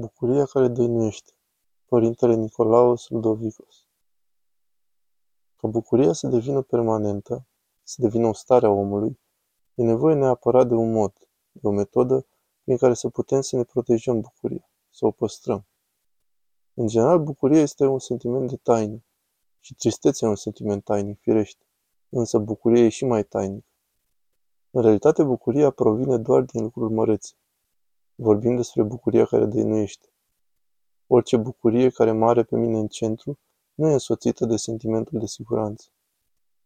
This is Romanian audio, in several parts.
Bucuria care dăinuiește. Părintele Nicolaos Ludovicos Ca bucuria să devină permanentă, să devină o stare a omului, e nevoie neapărat de un mod, de o metodă prin care să putem să ne protejăm bucuria, să o păstrăm. În general, bucuria este un sentiment de taină și tristețea e un sentiment tainic, firește, însă bucuria e și mai tainic. În realitate, bucuria provine doar din lucruri mărețe, Vorbim despre bucuria care dăinuiește. Orice bucurie care mă are pe mine în centru nu e însoțită de sentimentul de siguranță.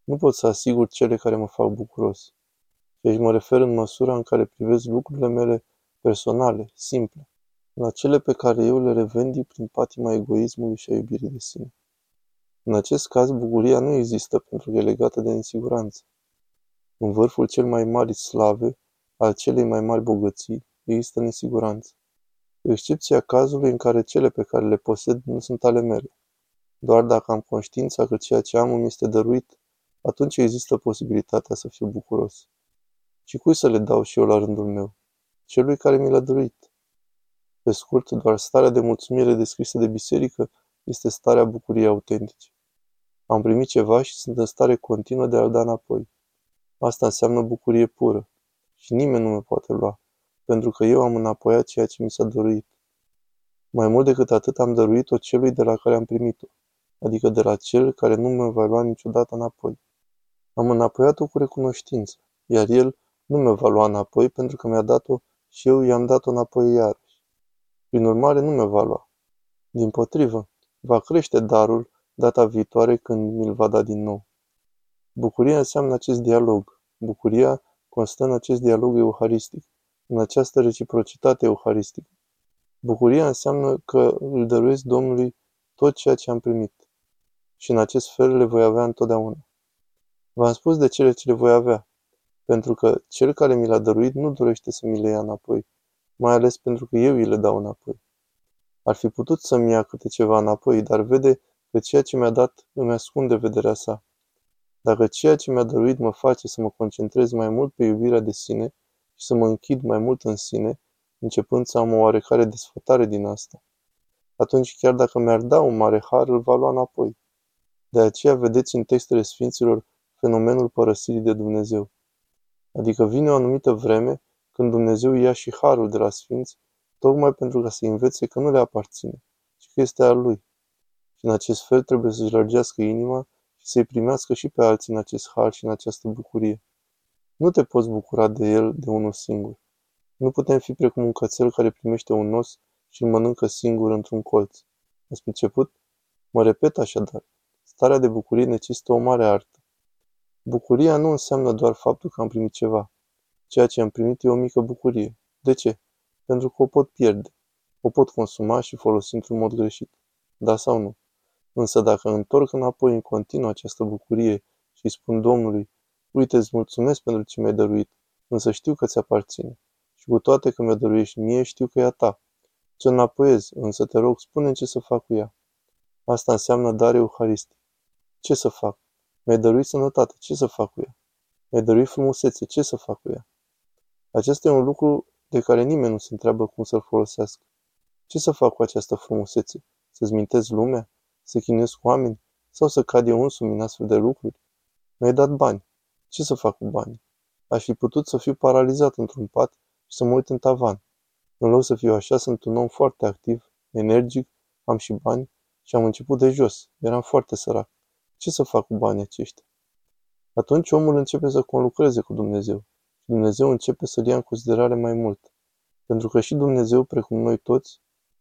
Nu pot să asigur cele care mă fac bucuros. Și aici mă refer în măsura în care privesc lucrurile mele personale, simple, la cele pe care eu le revendi prin patima egoismului și a iubirii de sine. În acest caz, bucuria nu există pentru că e legată de nesiguranță. În vârful cel mai mari slave, al celei mai mari bogății, există nesiguranță, cu excepția cazului în care cele pe care le posed nu sunt ale mele. Doar dacă am conștiința că ceea ce am îmi este dăruit, atunci există posibilitatea să fiu bucuros. Și cui să le dau și eu la rândul meu? Celui care mi l-a dăruit. Pe scurt, doar starea de mulțumire descrisă de biserică este starea bucuriei autentice. Am primit ceva și sunt în stare continuă de a-l da înapoi. Asta înseamnă bucurie pură. Și nimeni nu mă poate lua pentru că eu am înapoiat ceea ce mi s-a dăruit. Mai mult decât atât am dăruit-o celui de la care am primit-o, adică de la cel care nu mă va lua niciodată înapoi. Am înapoiat-o cu recunoștință, iar el nu mă va lua înapoi pentru că mi-a dat-o și eu i-am dat-o înapoi iarăși. Prin urmare, nu mă va lua. Din potrivă, va crește darul data viitoare când mi-l va da din nou. Bucuria înseamnă acest dialog. Bucuria constă în acest dialog euharistic în această reciprocitate euharistică. Bucuria înseamnă că îl dăruiesc Domnului tot ceea ce am primit și în acest fel le voi avea întotdeauna. V-am spus de cele ce le voi avea, pentru că cel care mi l-a dăruit nu dorește să mi le ia înapoi, mai ales pentru că eu îi le dau înapoi. Ar fi putut să-mi ia câte ceva înapoi, dar vede că ceea ce mi-a dat îmi ascunde vederea sa. Dacă ceea ce mi-a dăruit mă face să mă concentrez mai mult pe iubirea de sine, și să mă închid mai mult în sine, începând să am o oarecare desfătare din asta. Atunci, chiar dacă mi-ar da un mare har, îl va lua înapoi. De aceea vedeți în textele Sfinților fenomenul părăsirii de Dumnezeu. Adică vine o anumită vreme când Dumnezeu ia și harul de la Sfinți, tocmai pentru ca să învețe că nu le aparține, ci că este al Lui. Și în acest fel trebuie să-și lărgească inima și să-i primească și pe alții în acest har și în această bucurie. Nu te poți bucura de el de unul singur. Nu putem fi precum un cățel care primește un os și îl mănâncă singur într-un colț. Ați priceput? Mă repet așadar. Starea de bucurie necesită o mare artă. Bucuria nu înseamnă doar faptul că am primit ceva. Ceea ce am primit e o mică bucurie. De ce? Pentru că o pot pierde. O pot consuma și folosi într-un mod greșit. Da sau nu? Însă dacă întorc înapoi în continuu această bucurie și spun Domnului, Uite, îți mulțumesc pentru ce mi-ai dăruit, însă știu că ți aparține. Și cu toate că mi-o dăruiești mie, știu că e a ta. Ți-o înapoiez, însă te rog, spune ce să fac cu ea. Asta înseamnă dare euharistic. Ce să fac? Mi-ai dăruit sănătate, ce să fac cu ea? Mi-ai dăruit frumusețe, ce să fac cu ea? Acesta e un lucru de care nimeni nu se întreabă cum să-l folosească. Ce să fac cu această frumusețe? Să-ți mintez lumea? Să chinuiesc oameni? Sau să cad eu însumi în astfel de lucruri? Mi-ai dat bani. Ce să fac cu banii? Aș fi putut să fiu paralizat într-un pat și să mă uit în tavan. În loc să fiu așa, sunt un om foarte activ, energic, am și bani și am început de jos. Eram foarte sărac. Ce să fac cu banii aceștia? Atunci omul începe să conlucreze cu Dumnezeu și Dumnezeu începe să-l ia în considerare mai mult. Pentru că și Dumnezeu, precum noi toți,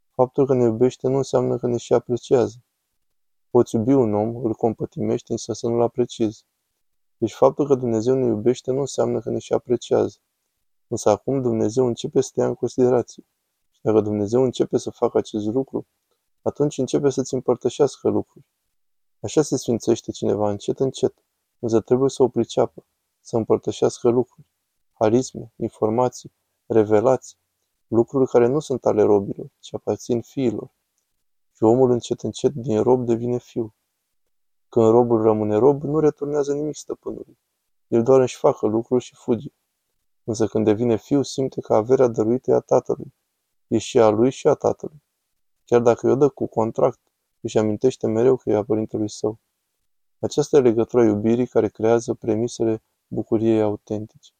faptul că ne iubește nu înseamnă că ne și apreciază. Poți iubi un om, îl compătimești, însă să nu-l apreciezi. Deci faptul că Dumnezeu ne iubește nu înseamnă că ne și apreciază. Însă acum Dumnezeu începe să te ia în considerație. Și dacă Dumnezeu începe să facă acest lucru, atunci începe să-ți împărtășească lucruri. Așa se sfințește cineva încet, încet, însă trebuie să o priceapă, să împărtășească lucruri, harisme, informații, revelații, lucruri care nu sunt ale robilor, ci aparțin fiilor. Și omul încet, încet din rob devine fiu. Când robul rămâne rob, nu returnează nimic stăpânului. El doar își facă lucruri și fuge. Însă când devine fiu, simte că averea dăruită e a tatălui. E și a lui și a tatălui. Chiar dacă îi o dă cu contract, își amintește mereu că e a părintelui său. Aceasta e legătura iubirii care creează premisele bucuriei autentice.